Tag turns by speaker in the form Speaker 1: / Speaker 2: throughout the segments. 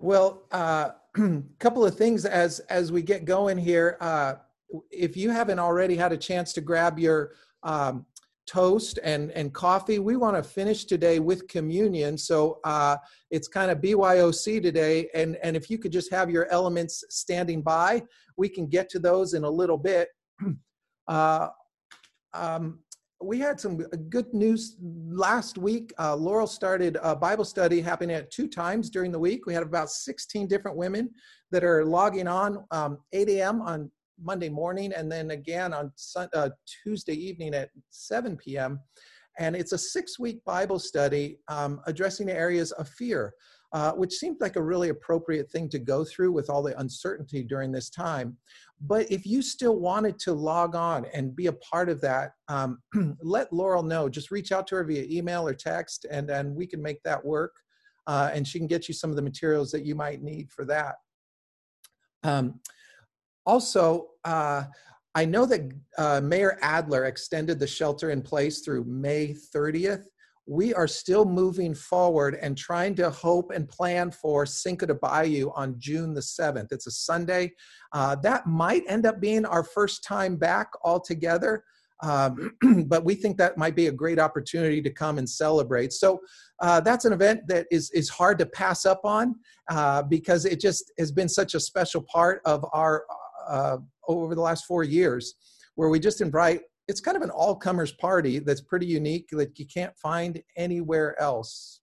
Speaker 1: Well, a uh, couple of things as as we get going here. Uh, if you haven't already had a chance to grab your um, toast and and coffee, we want to finish today with communion. So uh, it's kind of BYOC today, and and if you could just have your elements standing by, we can get to those in a little bit. Uh, um, we had some good news last week. Uh, Laurel started a Bible study happening at two times during the week. We had about 16 different women that are logging on um, 8 a.m. on Monday morning and then again on uh, Tuesday evening at 7 p.m. And it's a six week Bible study um, addressing areas of fear uh, which seemed like a really appropriate thing to go through with all the uncertainty during this time. But if you still wanted to log on and be a part of that, um, let Laurel know. Just reach out to her via email or text, and then we can make that work. Uh, and she can get you some of the materials that you might need for that. Um, also, uh, I know that uh, Mayor Adler extended the shelter in place through May 30th we are still moving forward and trying to hope and plan for Cinco de Bayou on June the 7th. It's a Sunday. Uh, that might end up being our first time back altogether. Um, but we think that might be a great opportunity to come and celebrate. So uh, that's an event that is is hard to pass up on uh, because it just has been such a special part of our uh, over the last four years, where we just invite it's kind of an all comers party that's pretty unique that you can't find anywhere else.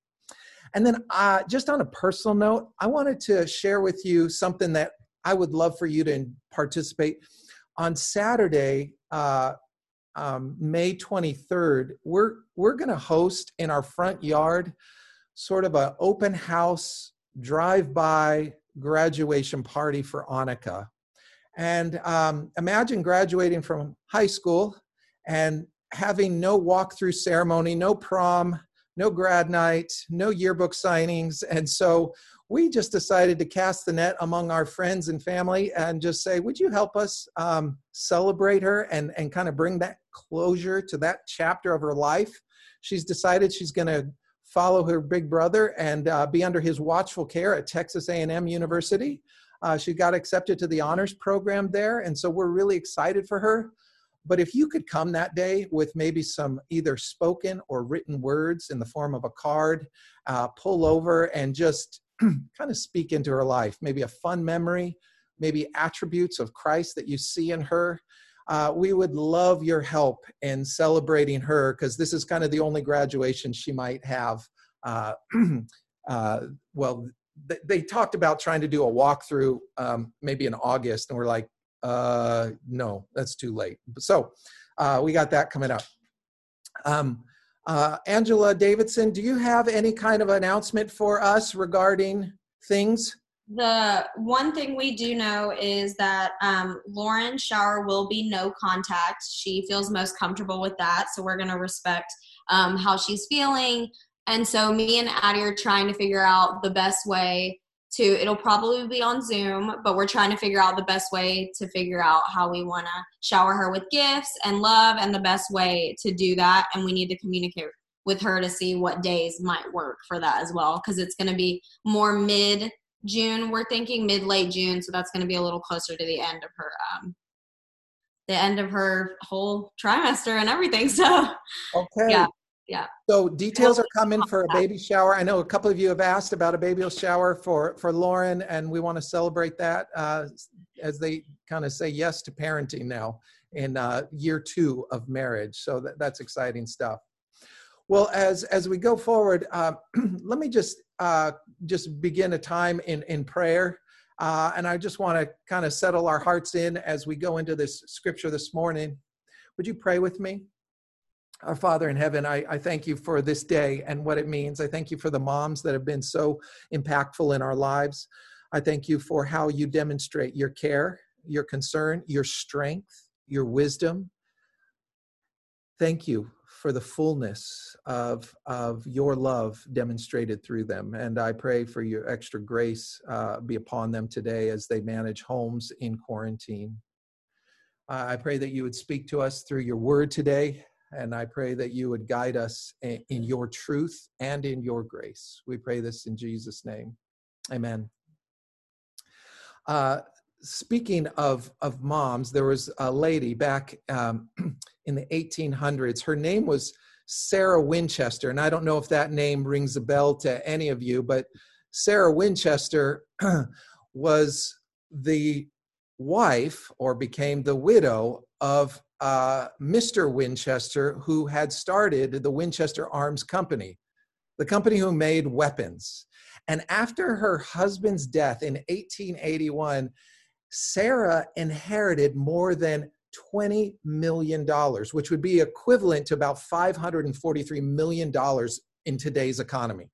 Speaker 1: And then, uh, just on a personal note, I wanted to share with you something that I would love for you to participate. On Saturday, uh, um, May 23rd, we're we're going to host in our front yard sort of an open house drive-by graduation party for Annika. And um, imagine graduating from high school and having no walkthrough ceremony, no prom, no grad night, no yearbook signings. And so we just decided to cast the net among our friends and family and just say, would you help us um, celebrate her and, and kind of bring that closure to that chapter of her life? She's decided she's going to follow her big brother and uh, be under his watchful care at Texas A&M University. Uh, she got accepted to the honors program there, and so we're really excited for her. But if you could come that day with maybe some either spoken or written words in the form of a card, uh, pull over and just kind of speak into her life, maybe a fun memory, maybe attributes of Christ that you see in her. Uh, we would love your help in celebrating her because this is kind of the only graduation she might have. Uh, uh, well, they, they, talked about trying to do a walkthrough um, maybe in August, and we're like, uh, no, that's too late. So uh, we got that coming up. Um, uh, Angela Davidson, do you have any kind of announcement for us regarding things?
Speaker 2: The one thing we do know is that um, Lauren Shower will be no contact. She feels most comfortable with that, so we're going to respect um, how she's feeling. And so, me and Addie are trying to figure out the best way to it'll probably be on zoom but we're trying to figure out the best way to figure out how we want to shower her with gifts and love and the best way to do that. And we need to communicate with her to see what days might work for that as well because it's going to be more mid june we're thinking mid late june. So that's going to be a little closer to the end of her um the end of her whole trimester and everything. So
Speaker 1: okay.
Speaker 2: yeah yeah.
Speaker 1: So details are coming for a baby shower. I know a couple of you have asked about a baby shower for for Lauren, and we want to celebrate that uh, as they kind of say yes to parenting now in uh, year two of marriage. So that, that's exciting stuff. Well, as as we go forward, uh, let me just uh, just begin a time in in prayer. Uh, and I just want to kind of settle our hearts in as we go into this scripture this morning. Would you pray with me? Our Father in heaven, I, I, thank you for this day and what it means. I thank you for the moms that have been so impactful in our lives. I thank you for how you demonstrate your care, your concern, your strength, your wisdom. Thank you for the fullness of, of your love demonstrated through them. And I pray for your extra grace uh, be upon them today as they manage homes in quarantine. Uh, I pray that you would speak to us through your word today and I pray that you would guide us in your truth and in your grace. We pray this in Jesus' name. Amen. Uh, speaking of of moms, there was a lady back um, in the 1800s. Her name was Sarah Winchester, and I don't know if that name rings a bell to any of you, but Sarah Winchester was the wife or became the widow of uh, Mr. Winchester, who had started the Winchester Arms Company, the company who made weapons. And after her husband's death in 1881, Sarah inherited more than $20 million, which would be equivalent to about $543 million in today's economy.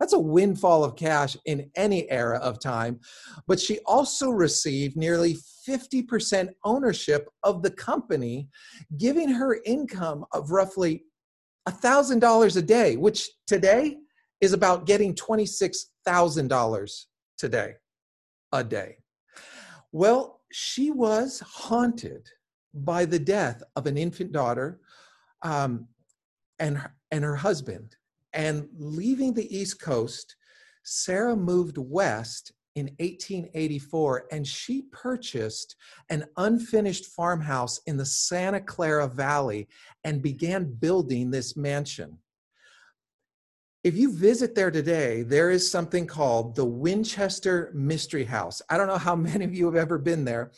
Speaker 1: That's a windfall of cash in any era of time. But she also received nearly 50% ownership of the company, giving her income of roughly $1,000 a day, which today is about getting $26,000 today, a day. Well, she was haunted by the death of an infant daughter um, and, and her husband. And leaving the East Coast, Sarah moved west in 1884 and she purchased an unfinished farmhouse in the Santa Clara Valley and began building this mansion. If you visit there today, there is something called the Winchester Mystery House. I don't know how many of you have ever been there,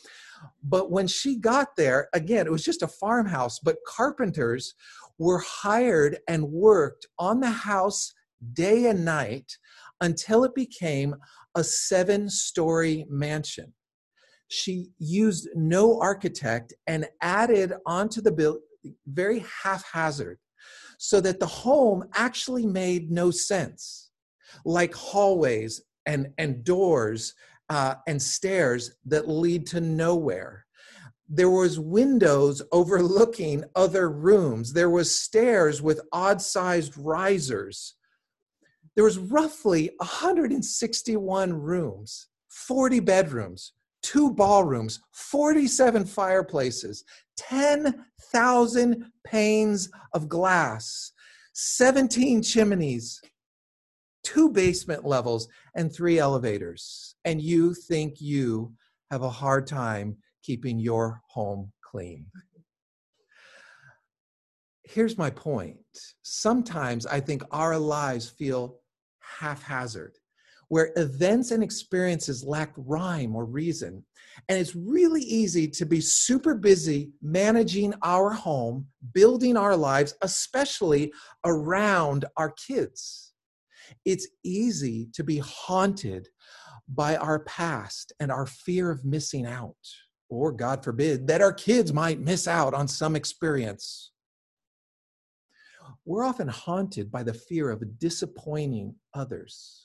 Speaker 1: but when she got there, again, it was just a farmhouse, but carpenters were hired and worked on the house day and night until it became a seven story mansion. She used no architect and added onto the build very haphazard so that the home actually made no sense, like hallways and, and doors uh, and stairs that lead to nowhere. There was windows overlooking other rooms. There was stairs with odd-sized risers. There was roughly 161 rooms, 40 bedrooms, two ballrooms, 47 fireplaces, 10,000 panes of glass, 17 chimneys, two basement levels, and three elevators. And you think you have a hard time keeping your home clean. Here's my point. Sometimes I think our lives feel haphazard where events and experiences lack rhyme or reason. And it's really easy to be super busy managing our home, building our lives, especially around our kids. It's easy to be haunted by our past and our fear of missing out, or God forbid, that our kids might miss out on some experience. We're often haunted by the fear of disappointing others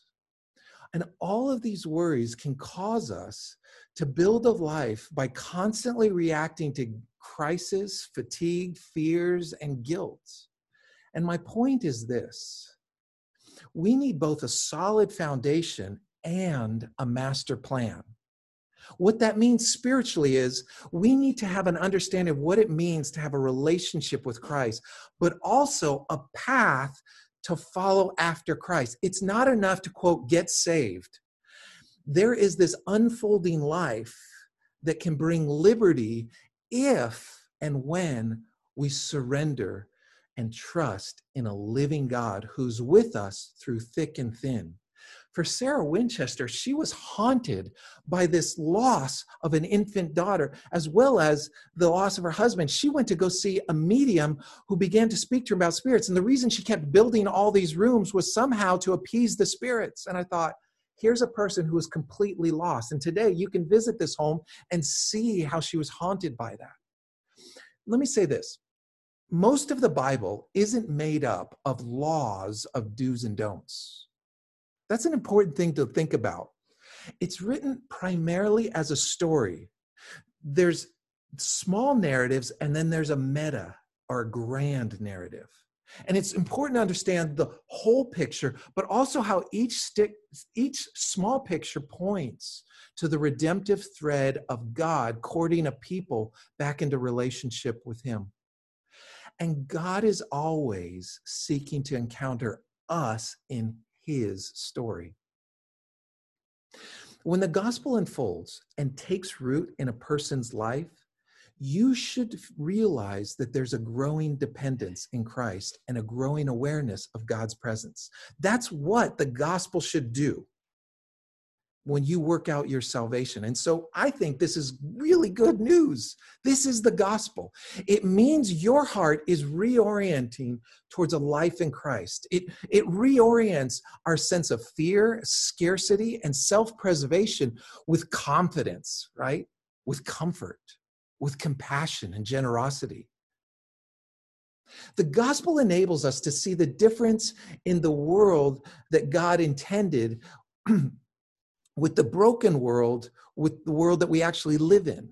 Speaker 1: and all of these worries can cause us to build a life by constantly reacting to crisis, fatigue, fears, and guilt. And my point is this we need both a solid foundation and a master plan. What that means spiritually is we need to have an understanding of what it means to have a relationship with Christ, but also a path to follow after Christ. It's not enough to quote, get saved. There is this unfolding life that can bring liberty if and when we surrender and trust in a living God who's with us through thick and thin. For Sarah Winchester, she was haunted by this loss of an infant daughter, as well as the loss of her husband. She went to go see a medium who began to speak to her about spirits. And the reason she kept building all these rooms was somehow to appease the spirits. And I thought, here's a person who is completely lost. And today you can visit this home and see how she was haunted by that. Let me say this most of the Bible isn't made up of laws of do's and don'ts. That's an important thing to think about. It's written primarily as a story. There's small narratives, and then there's a meta or a grand narrative. And it's important to understand the whole picture, but also how each stick, each small picture points to the redemptive thread of God courting a people back into relationship with Him. And God is always seeking to encounter us in his story. when the gospel unfolds and takes root in a person's life, you should realize that there's a growing dependence in Christ and a growing awareness of God's presence. That's what the gospel should do when you work out your salvation. And so I think this is really good news. This is the gospel. It means your heart is reorienting towards a life in Christ. It, it reorients our sense of fear, scarcity, and self preservation with confidence, right? With comfort with compassion and generosity. The gospel enables us to see the difference in the world that God intended with the broken world, with the world that we actually live in.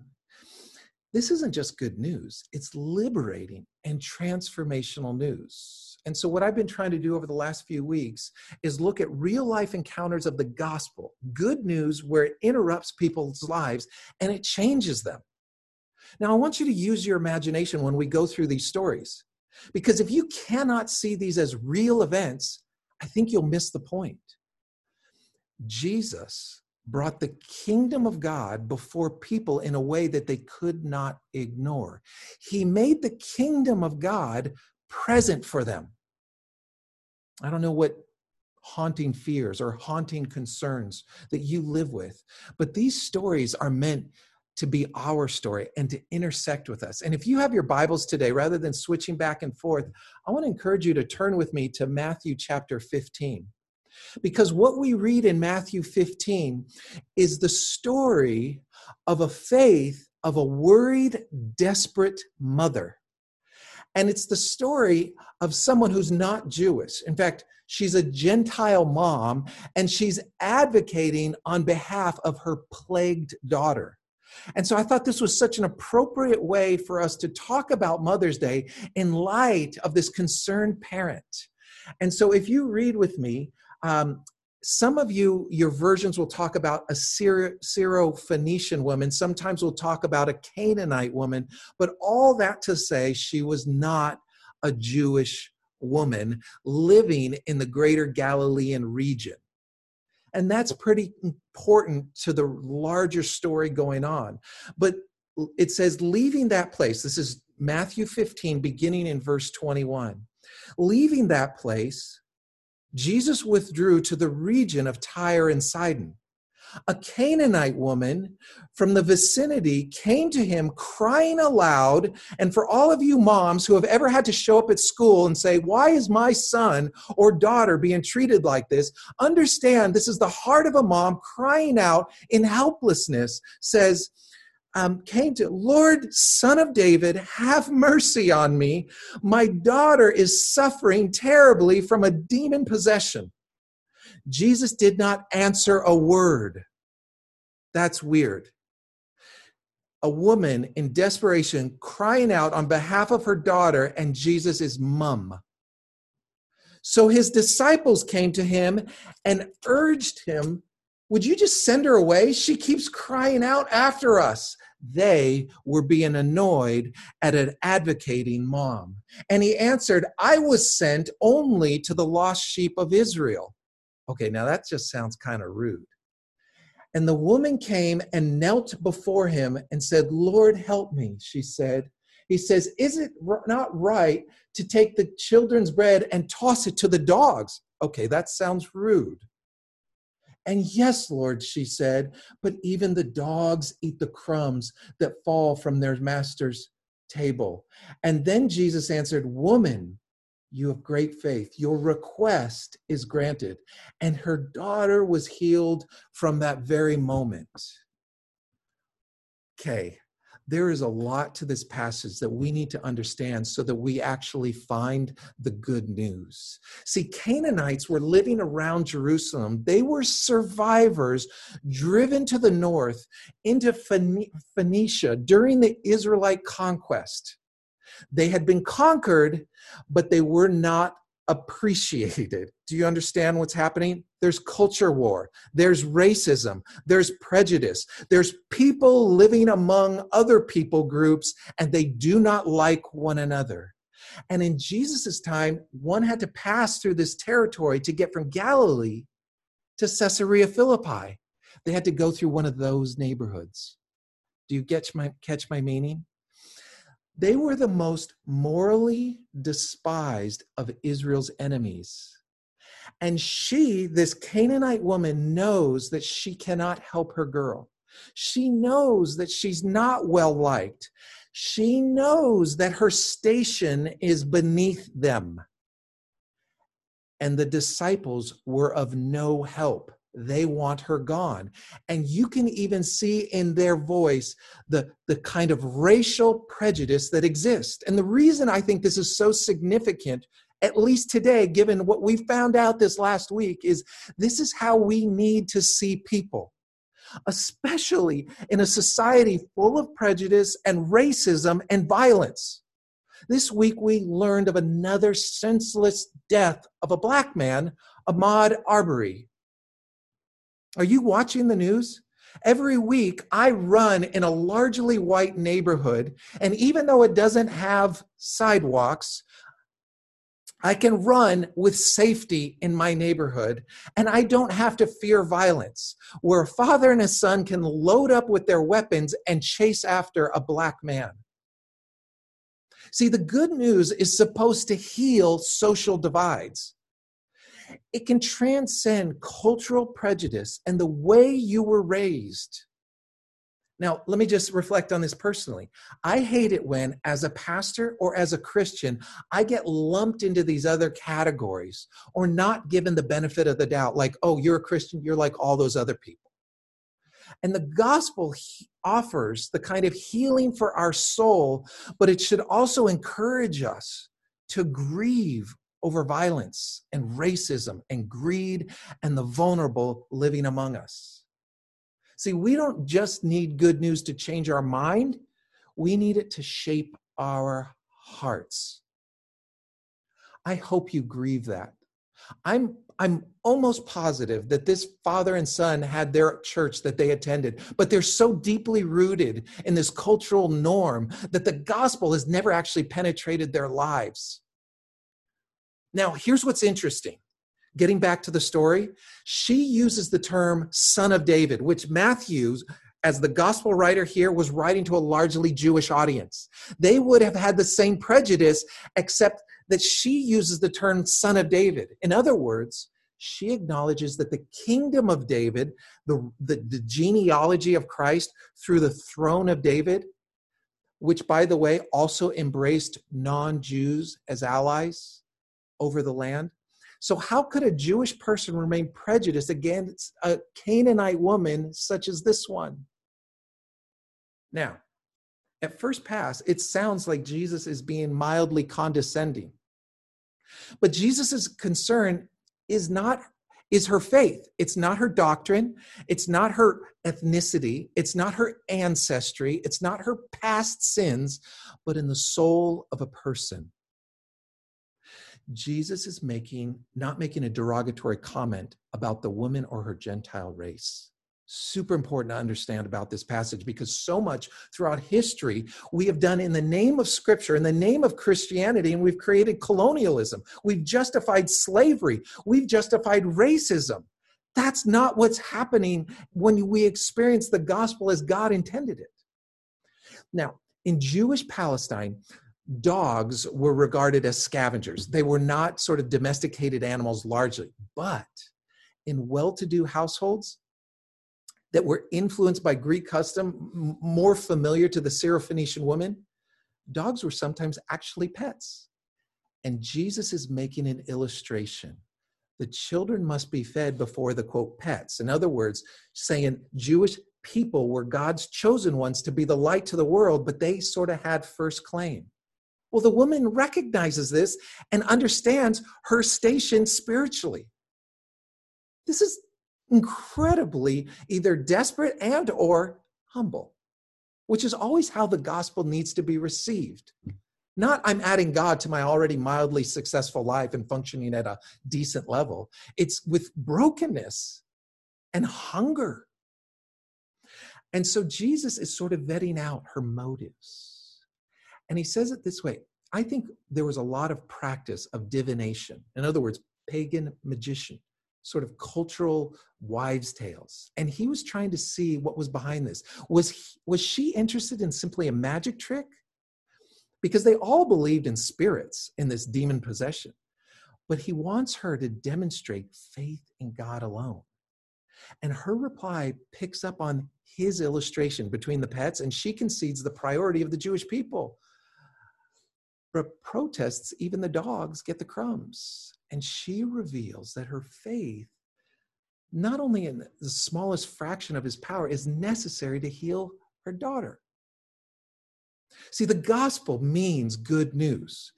Speaker 1: This isn't just good news, it's liberating and transformational news. And so, what I've been trying to do over the last few weeks is look at real life encounters of the gospel, good news where it interrupts people's lives and it changes them. Now, I want you to use your imagination when we go through these stories, because if you cannot see these as real events, I think you'll miss the point. Jesus brought the kingdom of God before people in a way that they could not ignore. He made the kingdom of God present for them. I don't know what haunting fears or haunting concerns that you live with, but these stories are meant to be our story and to intersect with us. And if you have your Bibles today, rather than switching back and forth, I want to encourage you to turn with me to Matthew chapter 15. Because what we read in Matthew 15 is the story of a faith of a worried, desperate mother. And it's the story of someone who's not Jewish. In fact, she's a Gentile mom, and she's advocating on behalf of her plagued daughter. And so I thought this was such an appropriate way for us to talk about Mother's Day in light of this concerned parent. And so if you read with me, um, some of you, your versions will talk about a Syro-Phoenician woman. Sometimes we'll talk about a Canaanite woman. But all that to say, she was not a Jewish woman living in the greater Galilean region. And that's pretty important to the larger story going on. But it says, leaving that place, this is Matthew 15, beginning in verse 21. Leaving that place, Jesus withdrew to the region of Tyre and Sidon a Canaanite woman from the vicinity came to him crying aloud. And for all of you moms who have ever had to show up at school and say, Why is my son or daughter being treated like this? Understand this is the heart of a mom crying out in helplessness, says, um, came to, Lord, son of David, have mercy on me. My daughter is suffering terribly from a demon possession. Jesus did not answer a word. That's weird. A woman in desperation crying out on behalf of her daughter, and Jesus is mum. So his disciples came to him and urged him, Would you just send her away? She keeps crying out after us. They were being annoyed at an advocating mom. And he answered, I was sent only to the lost sheep of Israel. Okay, now that just sounds kind of rude. And the woman came and knelt before him and said, Lord, help me, she said. He says, Is it not right to take the children's bread and toss it to the dogs? Okay, that sounds rude. And yes, Lord, she said, but even the dogs eat the crumbs that fall from their master's table. And then Jesus answered, Woman, you have great faith. Your request is granted. And her daughter was healed from that very moment. Okay, there is a lot to this passage that we need to understand so that we actually find the good news. See, Canaanites were living around Jerusalem. They were survivors driven to the north into Phoenicia during the Israelite conquest. They had been conquered, but they were not appreciated. Do you understand what's happening? There's culture war, there's racism, there's prejudice, there's people living among other people groups, and they do not like one another. And in Jesus' time, one had to pass through this territory to get from Galilee to Caesarea Philippi. they had to go through one of those neighborhoods. Do you catch my, catch my meaning? They were the most morally despised of Israel's enemies. And she, this Canaanite woman, knows that she cannot help her girl. She knows that she's not well liked. She knows that her station is beneath them. And the disciples were of no help. They want her gone. And you can even see in their voice the, the kind of racial prejudice that exists. And the reason I think this is so significant at least today, given what we found out this last week, is this is how we need to see people especially in a society full of prejudice and racism and violence. This week, we learned of another senseless death of a black man, Ahmaud Arbery. Are you watching the news? Every week, I run in a largely white neighborhood, and even though it doesn't have sidewalks, I can run with safety in my neighborhood, and I don't have to fear violence, where a father and a son can load up with their weapons and chase after a black man. See, the good news is supposed to heal social divides. It can transcend cultural prejudice and the way you were raised. Now, let me just reflect on this personally. I hate it when, as a pastor or as a Christian, I get lumped into these other categories or not given the benefit of the doubt, like, oh, you're a Christian, you're like all those other people. And the gospel offers the kind of healing for our soul, but it should also encourage us to grieve over violence and racism and greed and the vulnerable living among us. See, we don't just need good news to change our mind, we need it to shape our hearts. I hope you grieve that. I'm I'm almost positive that this father and son had their church that they attended, but they're so deeply rooted in this cultural norm that the gospel has never actually penetrated their lives. Now, here's what's interesting getting back to the story, she uses the term son of David, which Matthew, as the gospel writer here, was writing to a largely Jewish audience. They would have had the same prejudice, except that she uses the term son of David. In other words, she acknowledges that the kingdom of David, the, the, the genealogy of Christ through the throne of David, which, by the way, also embraced non Jews as allies over the land, so, how could a Jewish person remain prejudiced against a Canaanite woman such as this one? Now, at first pass, it sounds like Jesus is being mildly condescending. But Jesus' concern is not is her faith. It's not her doctrine. It's not her ethnicity. It's not her ancestry. It's not her past sins, but in the soul of a person. Jesus is making, not making a derogatory comment about the woman or her Gentile race. Super important to understand about this passage because so much throughout history we have done in the name of Scripture, in the name of Christianity, and we've created colonialism. We've justified slavery. We've justified racism. That's not what's happening when we experience the gospel as God intended it. Now, in Jewish Palestine, dogs were regarded as scavengers. They were not sort of domesticated animals largely, but in well to do households that were influenced by Greek custom, more familiar to the Syrophoenician woman, dogs were sometimes actually pets. And Jesus is making an illustration. The children must be fed before the quote pets. In other words, saying Jewish people were God's chosen ones to be the light to the world, but they sort of had first claim. Well, the woman recognizes this and understands her station spiritually. This is incredibly either desperate and or humble, which is always how the gospel needs to be received. Not I'm adding God to my already mildly successful life and functioning at a decent level. It's with brokenness and hunger. And so Jesus is sort of vetting out her motives. And he says it this way I think there was a lot of practice of divination. In other words, pagan magician, sort of cultural wives' tales. And he was trying to see what was behind this. Was, he, was she interested in simply a magic trick? Because they all believed in spirits in this demon possession. But he wants her to demonstrate faith in God alone. And her reply picks up on his illustration between the pets, and she concedes the priority of the Jewish people. Protests, even the dogs get the crumbs. And she reveals that her faith, not only in the smallest fraction of his power, is necessary to heal her daughter. See, the gospel means good news,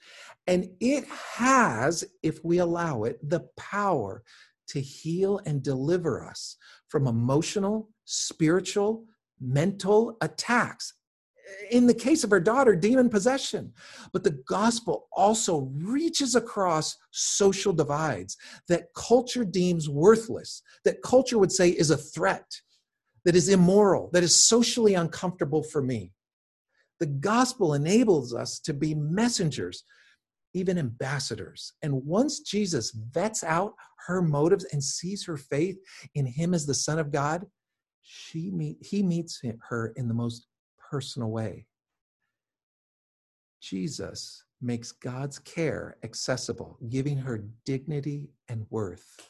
Speaker 1: and it has, if we allow it, the power to heal and deliver us from emotional, spiritual, mental attacks in the case of her daughter, demon possession. But the gospel also reaches across social divides that culture deems worthless, that culture would say is a threat, that is immoral, that is socially uncomfortable for me. The gospel enables us to be messengers, even ambassadors. And once Jesus vets out her motives and sees her faith in him as the Son of God, she meet, he meets her in the most personal way. Jesus makes God's care accessible, giving her dignity and worth.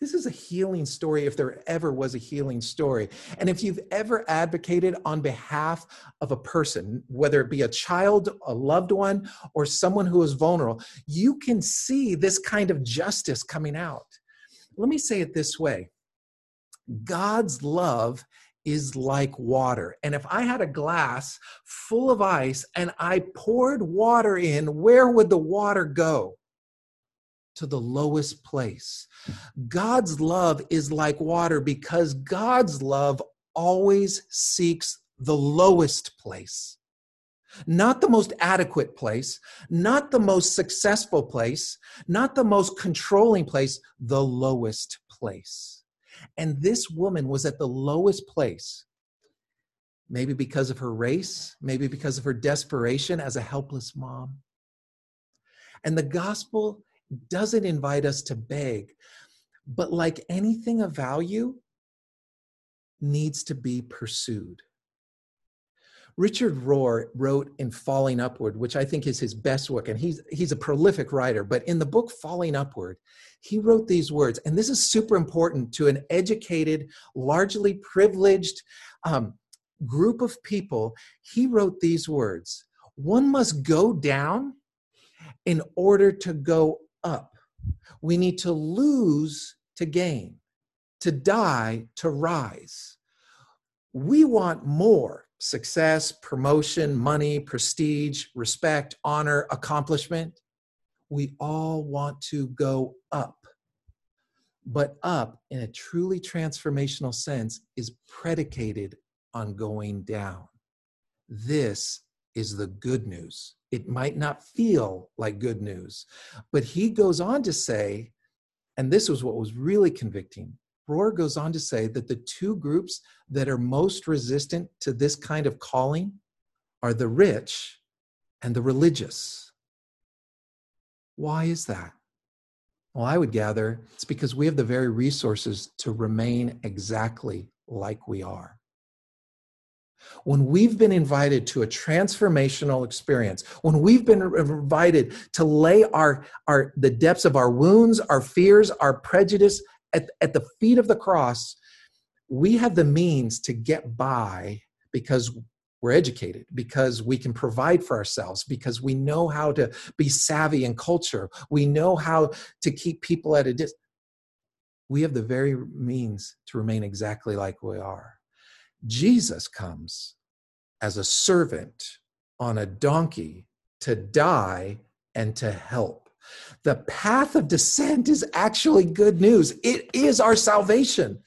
Speaker 1: This is a healing story if there ever was a healing story. And if you've ever advocated on behalf of a person, whether it be a child, a loved one, or someone who is vulnerable, you can see this kind of justice coming out. Let me say it this way God's love is like water. And if I had a glass full of ice and I poured water in, where would the water go? To the lowest place. God's love is like water because God's love always seeks the lowest place. Not the most adequate place, not the most successful place, not the most controlling place, the lowest place. And this woman was at the lowest place, maybe because of her race, maybe because of her desperation as a helpless mom. And the gospel doesn't invite us to beg, but like anything of value, needs to be pursued. Richard Rohr wrote in Falling Upward, which I think is his best work, and he's, he's a prolific writer. But in the book Falling Upward, he wrote these words, and this is super important to an educated, largely privileged um, group of people. He wrote these words One must go down in order to go up. We need to lose to gain, to die to rise. We want more success, promotion, money, prestige, respect, honor, accomplishment. We all want to go up. But up in a truly transformational sense is predicated on going down. This is the good news. It might not feel like good news, but he goes on to say, and this was what was really convicting Rohr goes on to say that the two groups that are most resistant to this kind of calling are the rich and the religious. Why is that? Well, I would gather it's because we have the very resources to remain exactly like we are. When we've been invited to a transformational experience, when we've been invited to lay our, our the depths of our wounds, our fears, our prejudice at, at the feet of the cross, we have the means to get by because we're educated, because we can provide for ourselves, because we know how to be savvy in culture, we know how to keep people at a distance. We have the very means to remain exactly like we are. Jesus comes as a servant on a donkey to die and to help. The path of descent is actually good news. It is our salvation.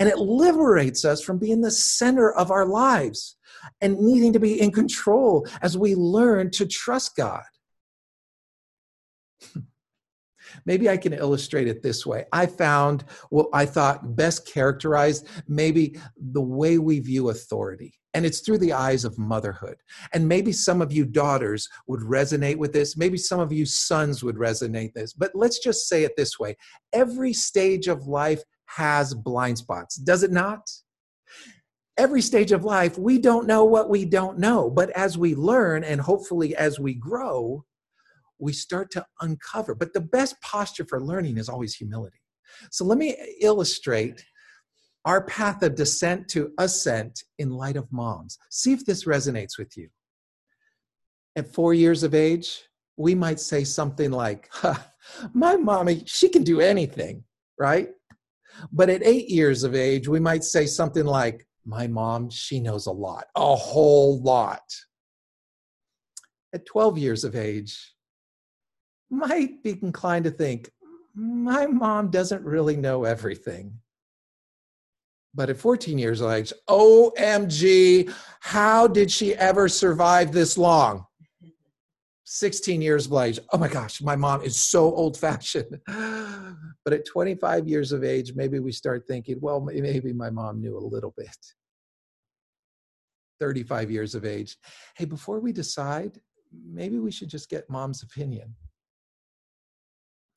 Speaker 1: And it liberates us from being the center of our lives and needing to be in control as we learn to trust God. Maybe I can illustrate it this way. I found what I thought best characterized maybe the way we view authority. And it's through the eyes of motherhood. And maybe some of you daughters would resonate with this. Maybe some of you sons would resonate this. But let's just say it this way every stage of life has blind spots, does it not? Every stage of life, we don't know what we don't know. But as we learn and hopefully as we grow, we start to uncover. But the best posture for learning is always humility. So let me illustrate our path of descent to ascent in light of moms. See if this resonates with you. At four years of age, we might say something like, My mommy, she can do anything, right? But at eight years of age, we might say something like, My mom, she knows a lot, a whole lot. At 12 years of age, might be inclined to think, my mom doesn't really know everything. But at 14 years of age, OMG, how did she ever survive this long? 16 years of age, oh my gosh, my mom is so old fashioned. But at 25 years of age, maybe we start thinking, well, maybe my mom knew a little bit. 35 years of age, hey, before we decide, maybe we should just get mom's opinion.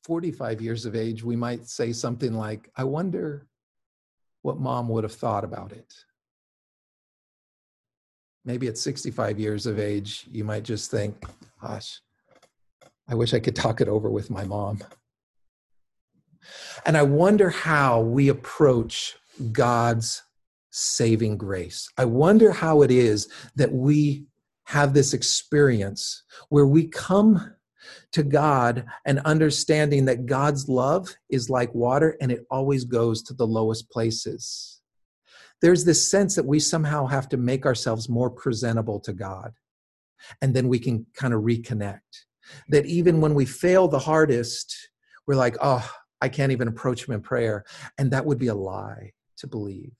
Speaker 1: 45 years of age, we might say something like, I wonder what mom would have thought about it. Maybe at 65 years of age, you might just think, gosh, I wish I could talk it over with my mom. And I wonder how we approach God's saving grace. I wonder how it is that we have this experience where we come to God and understanding that God's love is like water and it always goes to the lowest places. There's this sense that we somehow have to make ourselves more presentable to God. And then we can kind of reconnect. That even when we fail the hardest, we're like, oh, I can't even approach Him in prayer. And that would be a lie to believe.